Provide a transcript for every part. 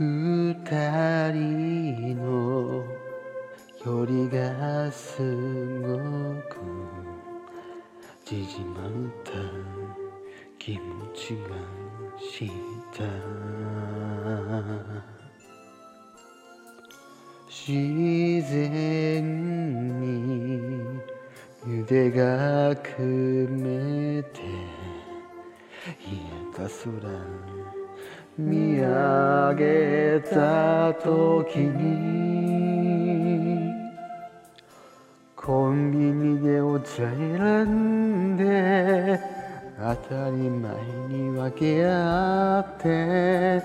二人の距離がすごく縮まった気持ちがした。自然に腕が組めて冷えた空見上げた時にコンビニでお茶選んで当たり前に分け合って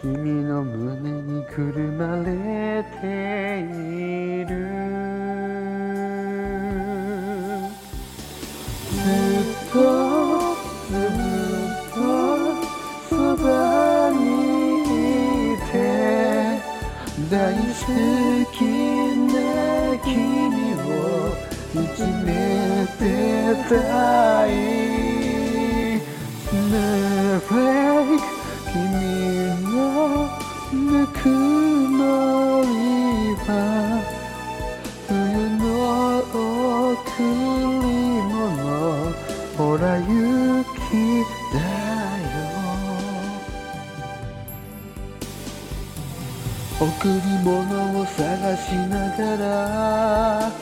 君の胸にくるまれて大好きな君を見つめてたい。Snowflake 君のぬくもりは冬の贈り物。ほら雪だ贈り物を探しながら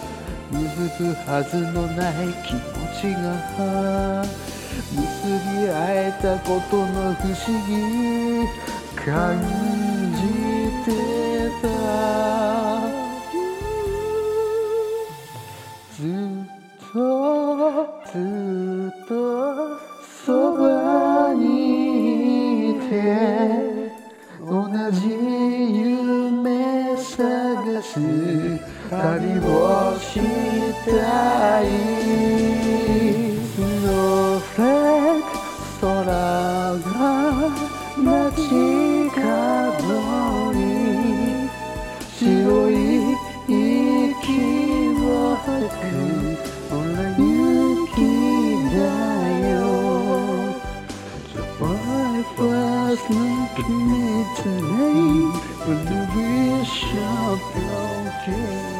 続くはずのない気持ちが結び合えたことの不思議感じてた。ずっとずっ探す旅をしたい Last night made tonight with the wish of your dreams.